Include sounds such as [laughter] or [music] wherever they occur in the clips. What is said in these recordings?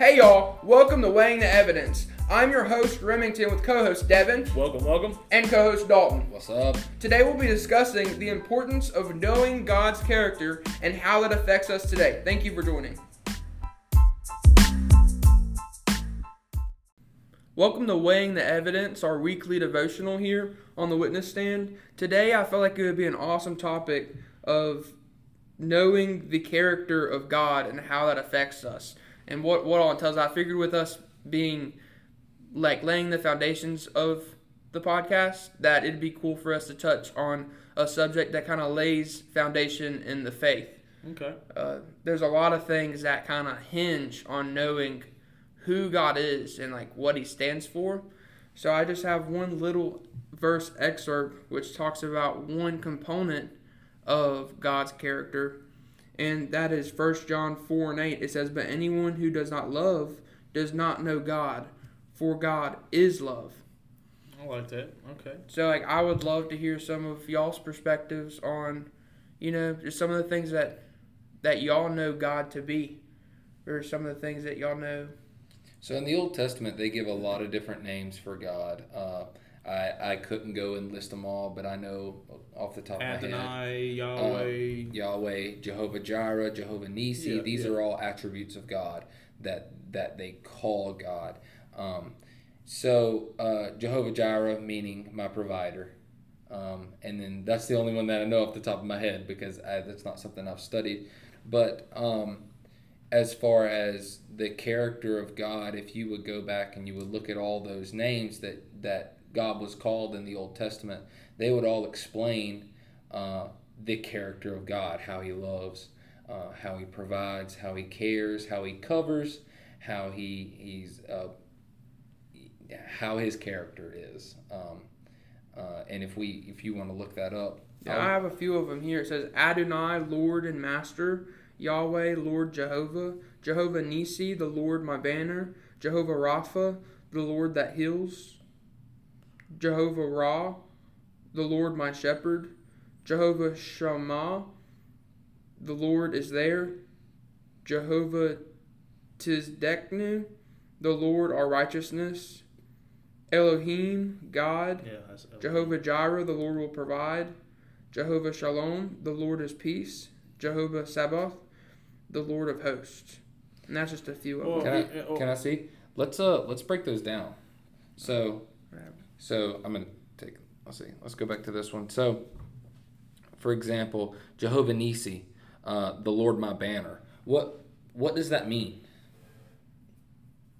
Hey y'all, welcome to Weighing the Evidence. I'm your host Remington with co-host Devin Welcome, welcome. and co-host Dalton. What's up? Today we'll be discussing the importance of knowing God's character and how it affects us today. Thank you for joining. Welcome to Weighing the Evidence, our weekly devotional here on the witness stand. Today I felt like it would be an awesome topic of knowing the character of God and how that affects us. And what what all entails. I figured with us being like laying the foundations of the podcast that it'd be cool for us to touch on a subject that kind of lays foundation in the faith. Okay. Uh, there's a lot of things that kind of hinge on knowing who God is and like what He stands for. So I just have one little verse excerpt which talks about one component of God's character, and that is 1 John 4 and 8. It says, But anyone who does not love does not know God, for God is love. I like that. Okay. So like I would love to hear some of y'all's perspectives on, you know, just some of the things that that y'all know God to be, or some of the things that y'all know. So in the Old Testament, they give a lot of different names for God. Uh, I I couldn't go and list them all, but I know off the top of my head. Adonai, Yahweh. Yahweh, Jehovah Jireh, Jehovah Nisi. Yeah, these yeah. are all attributes of God that that they call God. Um, so uh, Jehovah Jireh meaning my provider, um, and then that's the only one that I know off the top of my head because I, that's not something I've studied. But um, as far as the character of God, if you would go back and you would look at all those names that that God was called in the Old Testament, they would all explain uh, the character of God, how He loves, uh, how He provides, how He cares, how He covers, how He He's uh, how His character is. Um, uh, and if we if you want to look that up, Yeah, I have a few of them here. It says Adonai, Lord and Master, Yahweh, Lord Jehovah, Jehovah Nisi, the Lord my banner, Jehovah Rapha, the Lord that heals, Jehovah Ra, the Lord my shepherd, Jehovah Shammah, the Lord is there, Jehovah Tsidkenu, the Lord our righteousness, Elohim, God, Yeah. That's Jehovah Jireh, the Lord will provide. Jehovah Shalom, the Lord is peace. Jehovah Sabbath, the Lord of hosts. And that's just a few of them. Can I, oh. can I see? Let's uh let's break those down. So Right. So I'm gonna take let's see, let's go back to this one. So for example, Jehovah Nisi, uh, the Lord my banner. What what does that mean?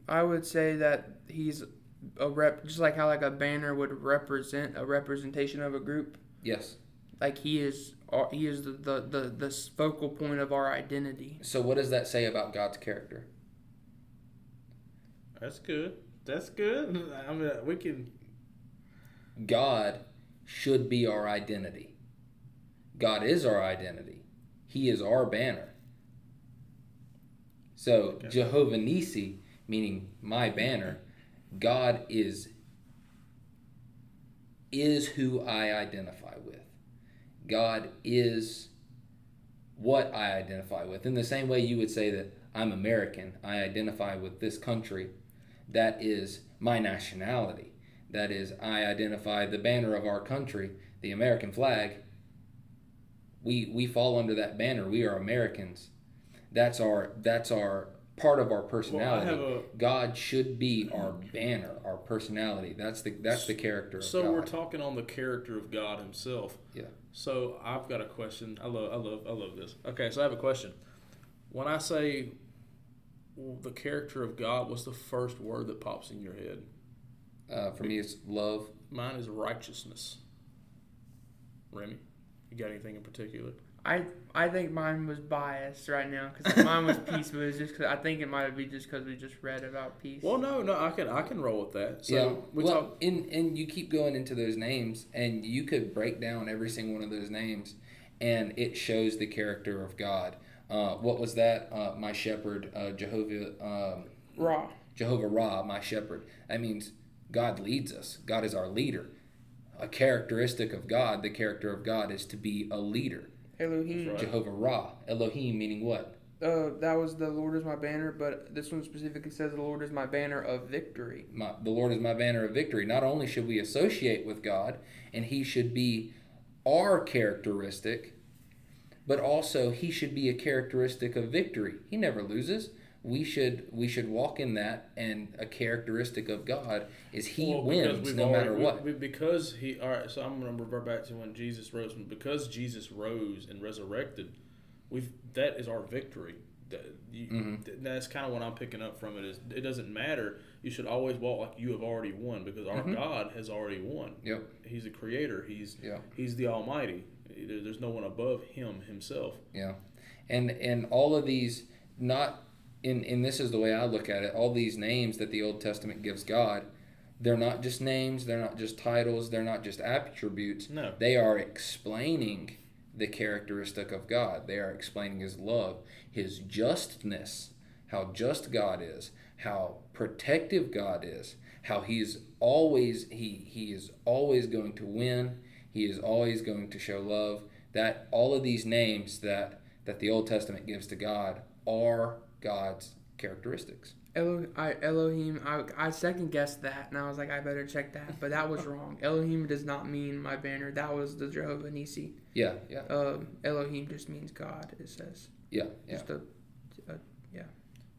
I would say that he's a rep, just like how like a banner would represent a representation of a group. Yes. Like he is, he is the the the, the focal point of our identity. So what does that say about God's character? That's good. That's good. [laughs] I mean, we can. God should be our identity. God is our identity. He is our banner. So Okay. Jehovah Nisi, meaning my banner, God is is who I identify with. God is what I identify with. In the same way you would say that I'm American, I identify with this country. That is my nationality. That is, I identify the banner of our country, the American flag. We we fall under that banner. We are Americans. That's our that's our part of our personality. have a. God should be our banner, our personality. That's the that's the character of So we're talking on the character of God Himself. Yeah. So I've got a question. I love, I love, I love this. Okay, so I have a question. When I say the character of God, what's the first word that pops in your head? Uh, for me, it's love. Mine is righteousness. Remy, you got anything in particular? I I think mine was biased right now because mine was [laughs] peace, but it's just 'cause- I think it might be just because we just read about peace. Well, no, no, I can, I can roll with that. So yeah. we well, talk. and and you keep going into those names, and you could break down every single one of those names, and it shows the character of God. Uh, what was that? Uh, my shepherd, uh, Jehovah, um, Raw. Jehovah Ra, my shepherd. That means God leads us. God is our leader. A characteristic of God, the character of God, is to be a leader. Elohim. Right. Jehovah Ra, Elohim, meaning what? Uh, that was the Lord is my banner, but this one specifically says the Lord is my banner of victory. My, the Lord is my banner of victory. Not only should we associate with God, and He should be our characteristic, but also He should be a characteristic of victory. He never loses. We should we should walk in that, and a characteristic of God is He Well, wins no already- matter what. we- because he, all right. So I'm going to revert back to when Jesus rose. Because Jesus rose and resurrected, we've that is our victory. That you, Mhm. that's kind of what I'm picking up from it. Is it doesn't matter. You should always walk like you have already won because our Mhm. God has already won. Yep. He's the creator. He's Yeah. he's the Almighty. There's no one above him himself. Yeah, and and all of these not in and this is the way I look at it. All these names that the Old Testament gives God, they're not just names. They're not just titles. They're not just attributes. No. They are explaining the characteristic of God. They are explaining His love, His justness, how just God is, how protective God is, how He's always He He is always going to win. He is always going to show love. That all of these names that that the Old Testament gives to God are God's characteristics. Elo, I, Elohim, I, I second guessed that, and I was like, I better check that, but that was [laughs] wrong. Elohim does not mean my banner. That was the Jehovah Nisi. Yeah, yeah, Um, Elohim just means God. It says yeah, yeah. just a, a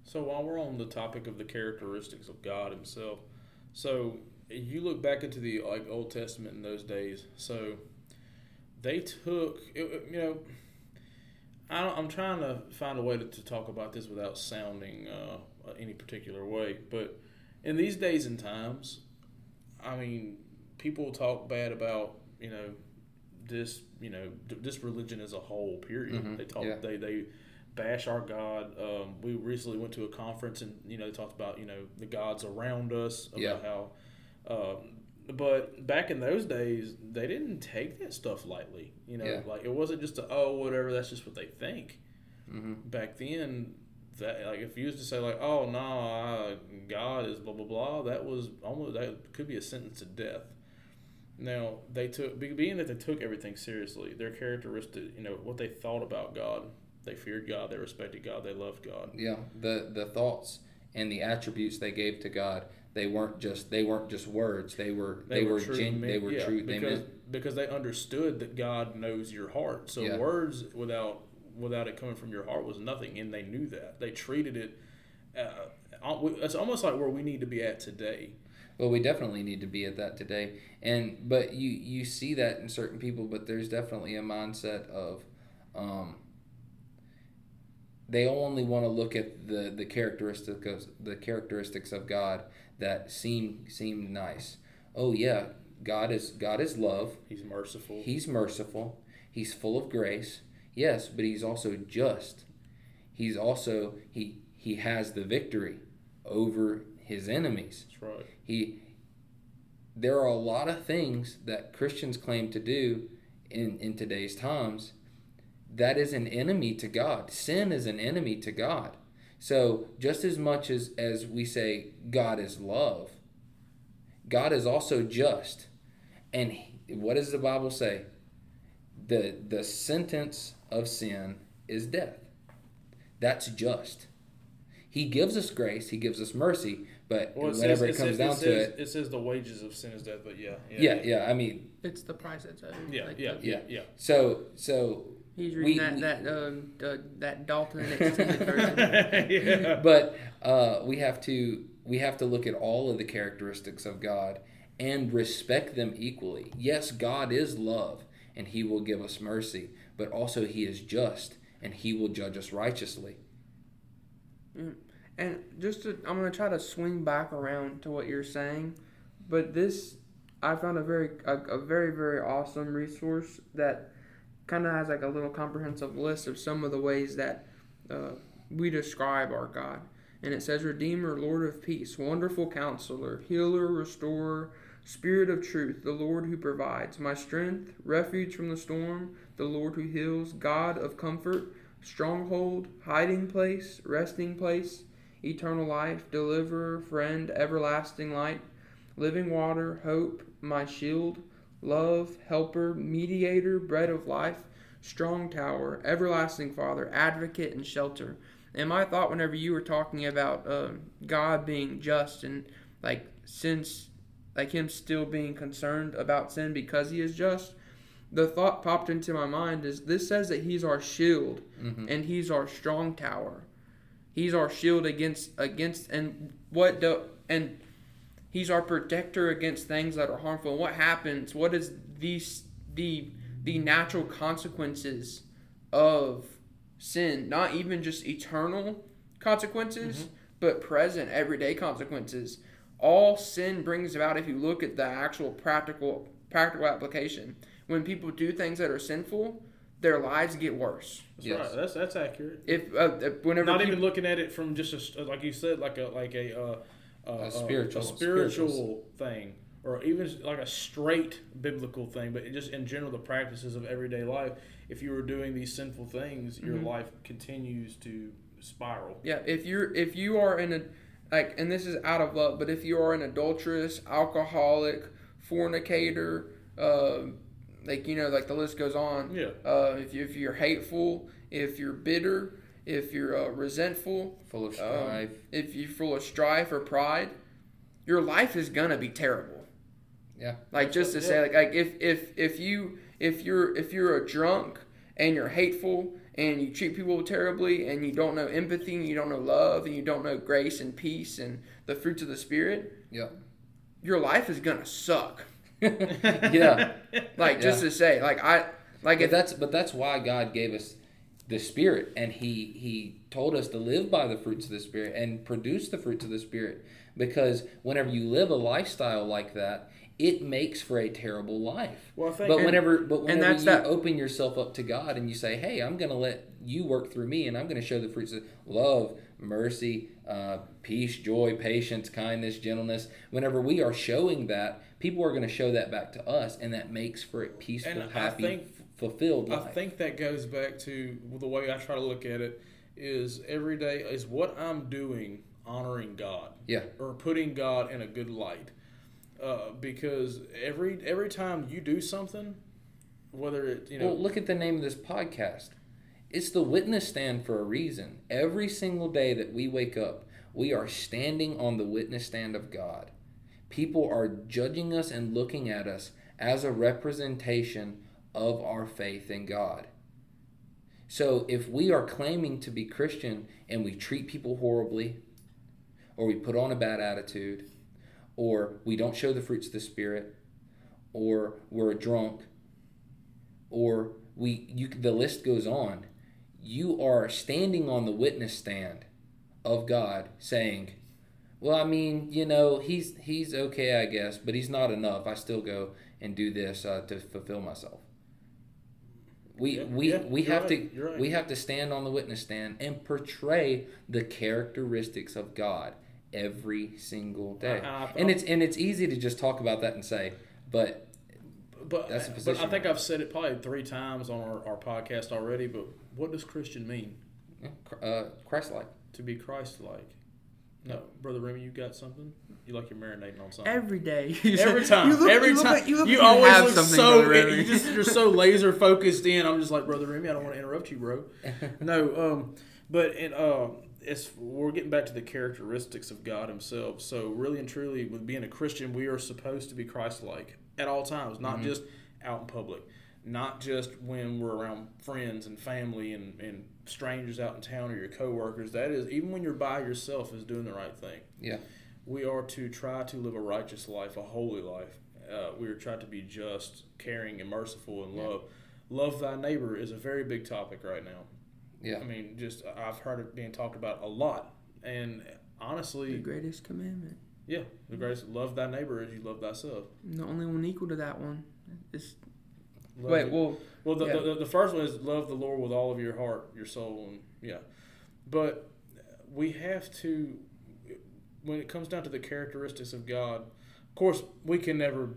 So while we're on the topic of the characteristics of God Himself, so you look back into the like Old Testament in those days. So they took, it, it- you know, I don't, I'm trying to find a way to, to talk about this without sounding uh, any particular way. But in these days and times, I mean, people talk bad about you know this you know d- this religion as a whole. Period. Mhm, They talk yeah. they they bash our God. Um, we recently went to a conference and you know they talked about you know the gods around us about Yeah. how. Um, but back in those days, they didn't take that stuff lightly. You know, Yeah. like it wasn't just a, oh whatever. That's just what they think. hmm Back then, that like if you was to say like oh no, I, God is blah blah blah, that was almost that could be a sentence of death. Now they took being that they took everything seriously, their characteristic, you know, what they thought about God. They feared God. They respected God. They loved God. Yeah, the the thoughts and the attributes they gave to God, they weren't just they weren't just words. They were they, were, true gen, they were yeah, true. They because meant because they understood that God knows your heart. So Yeah. words without without it coming from your heart was nothing, and they knew that. They treated it. Uh, it's almost like where we need to be at today. well, we definitely need to be at that today. And but you you see that in certain people, but there's definitely a mindset of, um, they only want to look at the the characteristics of the characteristics of God that seem seem nice. Oh yeah, God is God is love. He's merciful. He's merciful. He's full of grace. Yes, but he's also just. He's also he he has the victory over his enemies. That's right. He there are a lot of things that Christians claim to do in in today's times that is an enemy to God. Sin is an enemy to God. So just as much as as we say God is love, God is also just. And he- what does the Bible say? The the sentence of sin is death. That's just. He gives us grace, he gives us mercy, but Well, it whenever says, it comes says, down it to it, it says the wages of sin is death. But yeah, yeah, yeah, I mean, it's the price that's owed. yeah, Like yeah, the- yeah, yeah. so so He's reading we- that that um, the, that Dalton [laughs] extended version. yeah. but uh, we have to we have to look at all of the characteristics of God and respect them equally. Yes, God is love and he will give us mercy, but also he is just and he will judge us righteously. And just to, I'm gonna try to swing back around to what you're saying, but this I found a very a, a very very awesome resource that kind of has like a little comprehensive list of some of the ways that uh, we describe our God. And it says, Redeemer, Lord of Peace, Wonderful Counselor, Healer, Restorer, Spirit of Truth, the Lord who provides, my strength, refuge from the storm, the Lord who heals, God of comfort, stronghold, hiding place, resting place, eternal life, deliverer, friend, everlasting light, living water, hope, my shield, love, helper, mediator, bread of life, strong tower, everlasting Father, advocate and shelter. And my thought, whenever you were talking about um, God being just and like since like him still being concerned about sin because he is just, the thought popped into my mind is this says that he's our shield Mhm. and he's our strong tower. He's our shield against against and what do and he's our protector against things that are harmful. And what happens? What is these the the natural consequences of sin? Not even just eternal consequences, but present everyday consequences. All sin brings about if you look at the actual practical practical application. When people do things that are sinful, their lives get worse. That's Yes. right. That's that's accurate. If uh, if- whenever Not people, even looking at it from just a, like you said, like a like a uh, uh, A uh, spiritual- a spiritual thing, or even like a straight biblical thing, but just in general the practices of everyday life. If you were doing these sinful things, your Mhm. life continues to spiral. Yeah, if you're if you are in a like, and this is out of love, but if you are an adulterous, alcoholic, fornicator, uh, like you know, like the list goes on. Yeah. Uh, if you if you're hateful, if you're bitter, if you're uh, resentful, Full of Um, strife. if you're full of strife or pride, your life is gonna be terrible. Yeah. Like just to say, like, like if if if you if you're if you're a drunk and you're hateful and you treat people terribly and you don't know empathy and you don't know love and you don't know grace and peace and the fruits of the spirit, Yeah. your life is gonna suck. [laughs] yeah. Like just to say, like I like But if that's but that's why God gave us the Spirit, and He He told us to live by the fruits of the Spirit and produce the fruits of the Spirit. Because whenever you live a lifestyle like that, it makes for a terrible life. Well, think But And- whenever but whenever you that- open yourself up to God and you say, "Hey, I'm going to let you work through me, and I'm going to show the fruits of love, mercy, uh, peace, joy, patience, kindness, gentleness." Whenever we are showing that, people are going to show that back to us, and that makes for a peaceful, And happy, fulfilled I think that goes back to the way I try to look at it is every day is what I'm doing honoring God. Yeah. Or putting God in a good light. Uh, because every every time you do something, whether it you know Well, look at the name of this podcast. It's the witness stand for a reason. Every single day that we wake up, we are standing on the witness stand of God. People are judging us and looking at us as a representation of our faith in God. So if we are claiming to be Christian and we treat people horribly, or we put on a bad attitude, or we don't show the fruits of the Spirit, or we're a drunk, or we you the list goes on you are standing on the witness stand of God saying well I mean you know he's he's okay I guess but he's not enough I still go and do this uh, to fulfill myself we Yeah, we yeah, we have right, to right. we have to stand on the witness stand and portray the characteristics of God every single day I- I- and it's and it's easy to just talk about that and say but but That's the but position I think we're I've said it probably three times on our, our podcast already. But what does Christian mean? uh, Christ-like To be Christ-like. No, brother Remy, you got something? You like you're marinating on something. every day, [laughs] Every time, you look, every you look time, like- you, look you like always have look something, so. You just you're so [laughs] laser focused in. I'm just like brother Remy. I don't want to interrupt you, bro. [laughs] No, um, but it, uh, it's we're getting back to the characteristics of God Himself. So really and truly, with being a Christian, we are supposed to be Christ-like at all times, not Mhm. just out in public, not just when we're around friends and family and, and strangers out in town or your coworkers. That is even when you're by yourself, is doing the right thing yeah we are to try to live a righteous life, a holy life. Uh, we are trying to be just, caring, and merciful and Yeah. love. Love thy neighbor is a very big topic right now. yeah I mean, just I've heard it being talked about a lot, and the honestly, greatest commandment. yeah, the greatest love thy neighbor as you love thyself. The only one equal to that one. Is, Love wait, the- well, Well, the, Yeah. the, the first one is love the Lord with all of your heart, your soul, and yeah. But we have to, when it comes down to the characteristics of God, of course, we can never,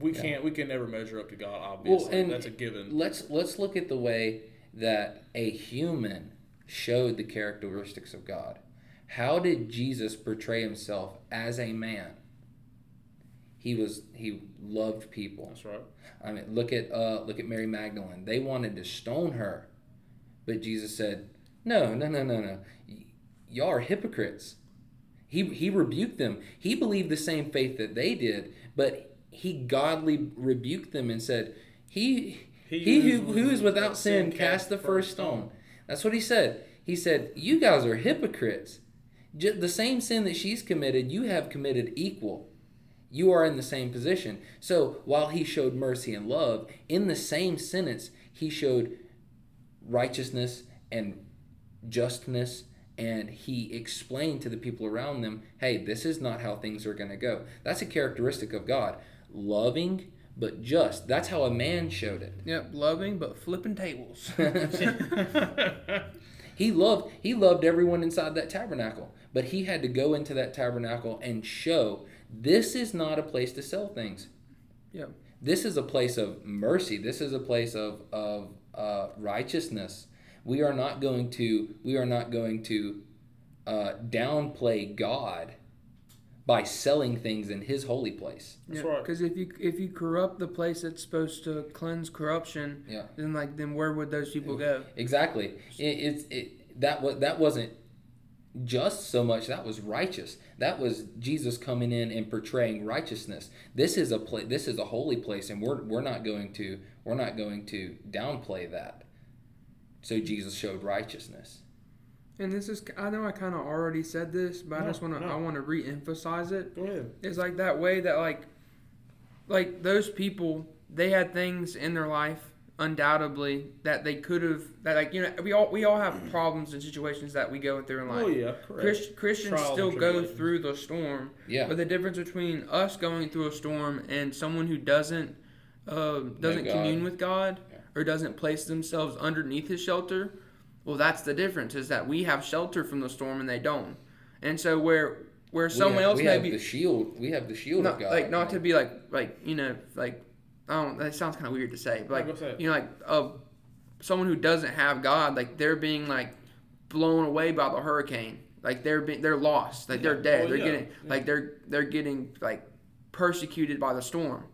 we Yeah. can't, we can never measure up to God. Obviously, and- that's a given. let's let's look at the way that a human showed the characteristics of God. How did Jesus portray himself as a man? He was he loved people. That's right. I mean, look at uh, look at Mary Magdalene. They wanted to stone her, but Jesus said, "No, no, no, no, no. Y- y'all are hypocrites." He he rebuked them. He believed the same faith that they did, but he godly rebuked them and said, "He he, who, who is without sin cast the first stone." That's what he said. He said, "You guys are hypocrites. The same sin that she's committed, you have committed equal." You are in the same position. So while he showed mercy and love, in the same sentence, he showed righteousness and justness, and he explained to the people around them, hey, this is not how things are going to go. That's a characteristic of God. Loving, but just. That's how a man showed it. Yep, loving but flipping tables. [laughs] [laughs] He loved he loved everyone inside that tabernacle, but he had to go into that tabernacle and show this is not a place to sell things. Yeah. This is a place of mercy. This is a place of of uh, righteousness. We are not going to we are not going to uh, downplay God by selling things in His holy place. That's yeah. right. Because if you if you corrupt the place that's supposed to cleanse corruption, Yeah. then like then where would those people go? Exactly. It, it's it that was that wasn't just so much. That was righteous. That was Jesus coming in and portraying righteousness. This is a place This is a holy place, and we're we're not going to we're not going to downplay that. So Jesus showed righteousness. And this is I know I kind of already said this, but I just want to no. I want to re-emphasize it. Go ahead. It's like that way that like like those people they had things in their life undoubtedly that they could have that like you know we all we all have problems and situations that we go through in life. Oh yeah, correct. Christ, Christians Trials still go through the storm, Yeah. but the difference between us going through a storm and someone who doesn't uh, doesn't commune with God Yeah. or doesn't place themselves underneath His shelter, well, that's the difference. Is that we have shelter from the storm and they don't, and so where where someone have, else we may have be the shield. We have the shield not, of God. like not to be like like you know like I don't that sounds kind of weird to say, but like say you know like uh, someone who doesn't have God, like they're being like blown away by the hurricane, like they're being they're lost, like they're dead, Oh, they're yeah. getting Yeah. like they're they're getting like persecuted by the storm,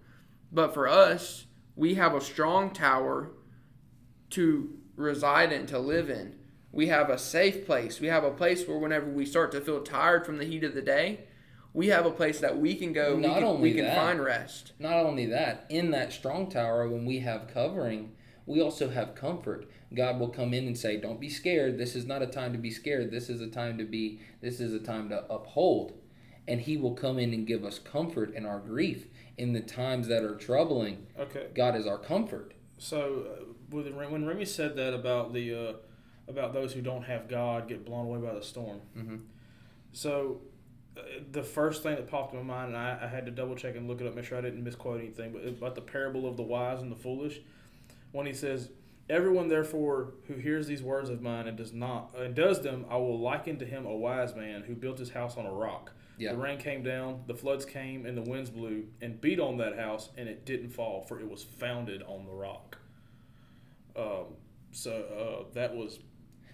but for us, we have a strong tower to reside in, to live in. We have a safe place. We have a place where whenever we start to feel tired from the heat of the day, we have a place that we can go. we Not can, only we can that. find rest. Not only that, in that strong tower, when we have covering, we also have comfort. God will come in and say, "Don't be scared. This is not a time to be scared. This is a time to be. This is a time to uphold." And He will come in and give us comfort in our grief in the times that are troubling. Okay. God is our comfort. So uh, with, when Remy said that about the uh, about those who don't have God get blown away by the storm. Mhm. So the first thing that popped in my mind, and I, I had to double check and look it up, make sure I didn't misquote anything, but about the parable of the wise and the foolish, when he says, "Everyone therefore who hears these words of mine and does not and does them, I will liken to him a wise man who built his house on a rock." Yeah. The rain came down, the floods came, and the winds blew and beat on that house, and it didn't fall, for it was founded on the rock. Um, so uh, that was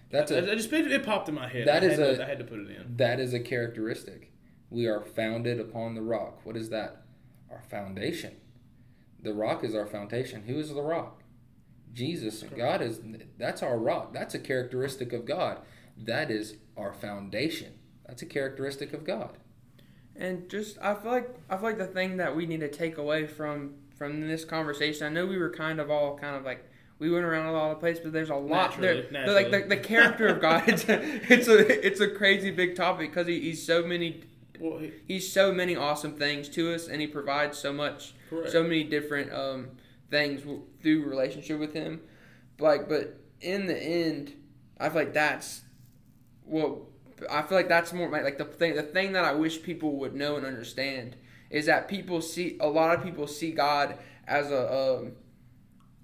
That's I, a I just it, it popped in my head. That I is a- to, I had to put it in. that is a characteristic. We are founded upon the rock. What is that? Our foundation. The rock is our foundation. Who is the rock? Jesus. God is that's our rock. That's a characteristic of God. That is our foundation. That's a characteristic of God. And just I feel like I feel like the thing that we need to take away from from this conversation. I know we were kind of all kind of like we went around a lot of places, but there's a lot there. Naturally, the- Like the, the character of God, it's [laughs] a it's a it's a crazy big topic because he, he's so many Well, he- he's so many awesome things to us, and he provides so much correct. so many different um, things w- through relationship with him. Like, but in the end, I feel like that's what I feel like that's more like the thing. The thing that I wish people would know and understand is that people see a lot of people see God as a um,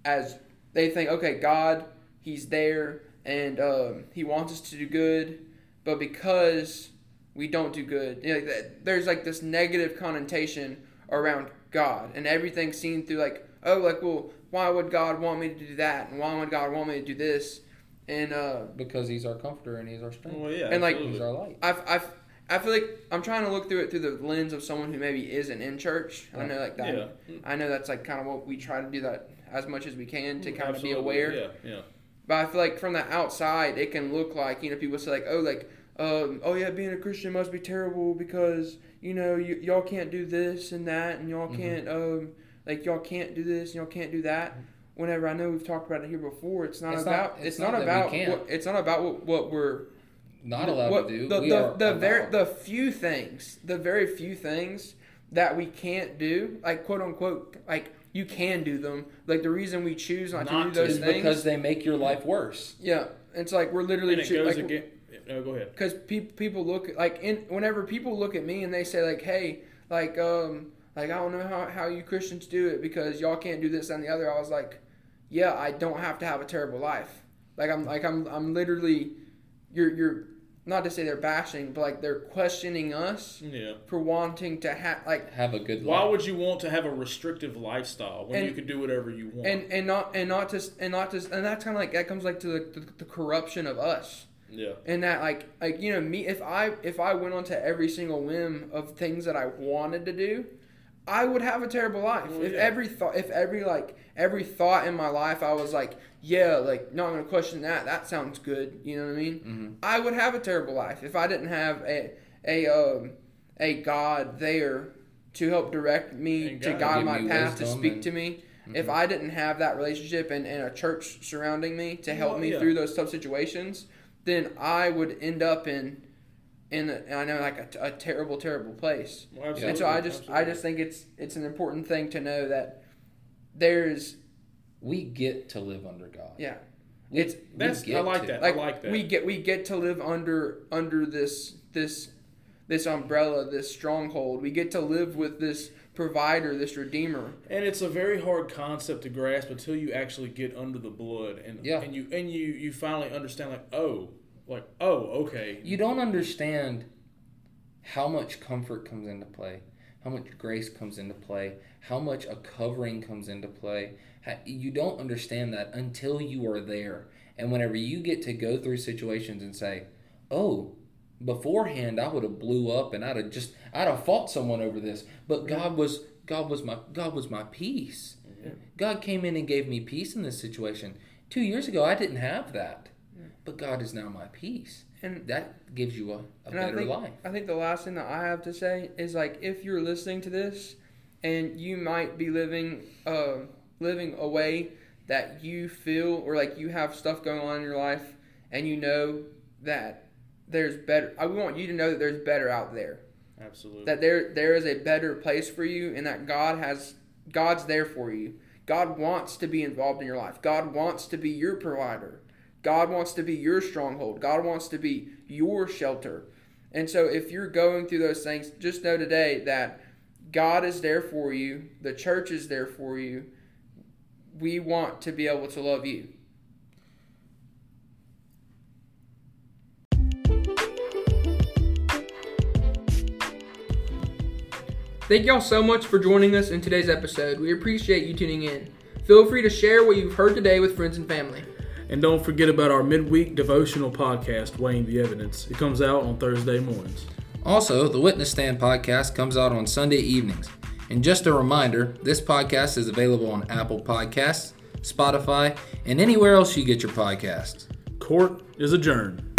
as they think, okay, God, He's there and um, He wants us to do good, but because we don't do good, you know, like there's like this negative connotation around God, and everything's seen through like, oh, like, well, why would God want me to do that, and why would God want me to do this, and uh, Because he's our comforter and he's our strength. well, yeah, and, like, He's our light. I've, I've, I feel like I'm trying to look through it through the lens of someone who maybe isn't in church. I know like that. Yeah. I know that's like kind of what we try to do that as much as we can to kind of be aware. Yeah, yeah. But I feel like from the outside, it can look like you know people say like, oh, like, um, oh yeah, being a Christian must be terrible because you know y- y'all can't do this and that, and y'all Mhm. can't um, like y'all can't do this and y'all can't do that. Whenever I know we've talked about it here before, it's not It's not- about it's it's, not not, about what, it's not about what, what we're Not allowed what, to do. The we the, are the very the few things, the very few things that we can't do, like quote unquote, like you can do them. Like the reason we choose not, Not to do to. those is things, because they make your life worse. yeah, it's like we're literally And it choo- goes like, again. No, go ahead. because pe- people look like in whenever people look at me and they say like hey like um like i don't know how, how you christians do it because y'all can't do this and the other i was like yeah i don't have to have a terrible life like i'm like i'm i'm literally you're you're not to say they're bashing but like they're questioning us Yeah. for wanting to have like Have a good life. Why life. would you want to have a restrictive lifestyle when And- you could do whatever you want? and and not and not just and not just and that's kind of like that comes like to the, the, the corruption of us yeah. and that like like you know me if i if i went onto every single whim of things that i wanted to do i would have a terrible life Well, if yeah. every thought if every like every thought in my life i was like yeah like not gonna question that that sounds good you know what i mean Mhm. i would have a terrible life if i didn't have a a um a god there to help direct me to guide my path to speak and- to me Mhm. if i didn't have that relationship and, and a church surrounding me to help Well, me yeah. through those tough situations then I would end up in in a, I know like a, a terrible terrible place. Well, and so I just I just think it's it's an important thing to know that there's we get to live under God. yeah We- it's- we That's get I like to. that. like, I like that. we get we get to live under under this this this umbrella this stronghold we get to live with this provider this redeemer And it's a very hard concept to grasp until you actually get under the blood and Yeah. and you and you you finally understand like oh like oh okay You don't understand how much comfort comes into play, how much grace comes into play, how much a covering comes into play. You don't understand that until you are there. And whenever you get to go through situations and say, "Oh, beforehand I would have blew up and I'd have just I'd have fought someone over this, but God was God was my God was my peace. God came in and gave me peace in this situation. 2 years ago I didn't have that. But God is now my peace. and That gives you a, a And I better think, life. I think the last thing that I have to say is like if you're listening to this and you might be living uh, living a way that you feel or like you have stuff going on in your life and you know that there's better I want you to know that there's better out there. absolutely That there there is a better place for you and that God has God's there for you. God wants to be involved in your life. God wants to be your provider. God wants to be your stronghold. God wants to be your shelter. And so if you're going through those things, just know today that God is there for you. The church is there for you. We want to be able to love you. Thank y'all so much for joining us in today's episode. We appreciate you tuning in. Feel free to share what you've heard today with friends and family. and don't forget about our midweek devotional podcast weighing the evidence it comes out on thursday mornings Also, the Witness Stand podcast comes out on Sunday evenings. And just a reminder, this podcast is available on Apple Podcasts, Spotify, and anywhere else you get your podcasts. court is adjourned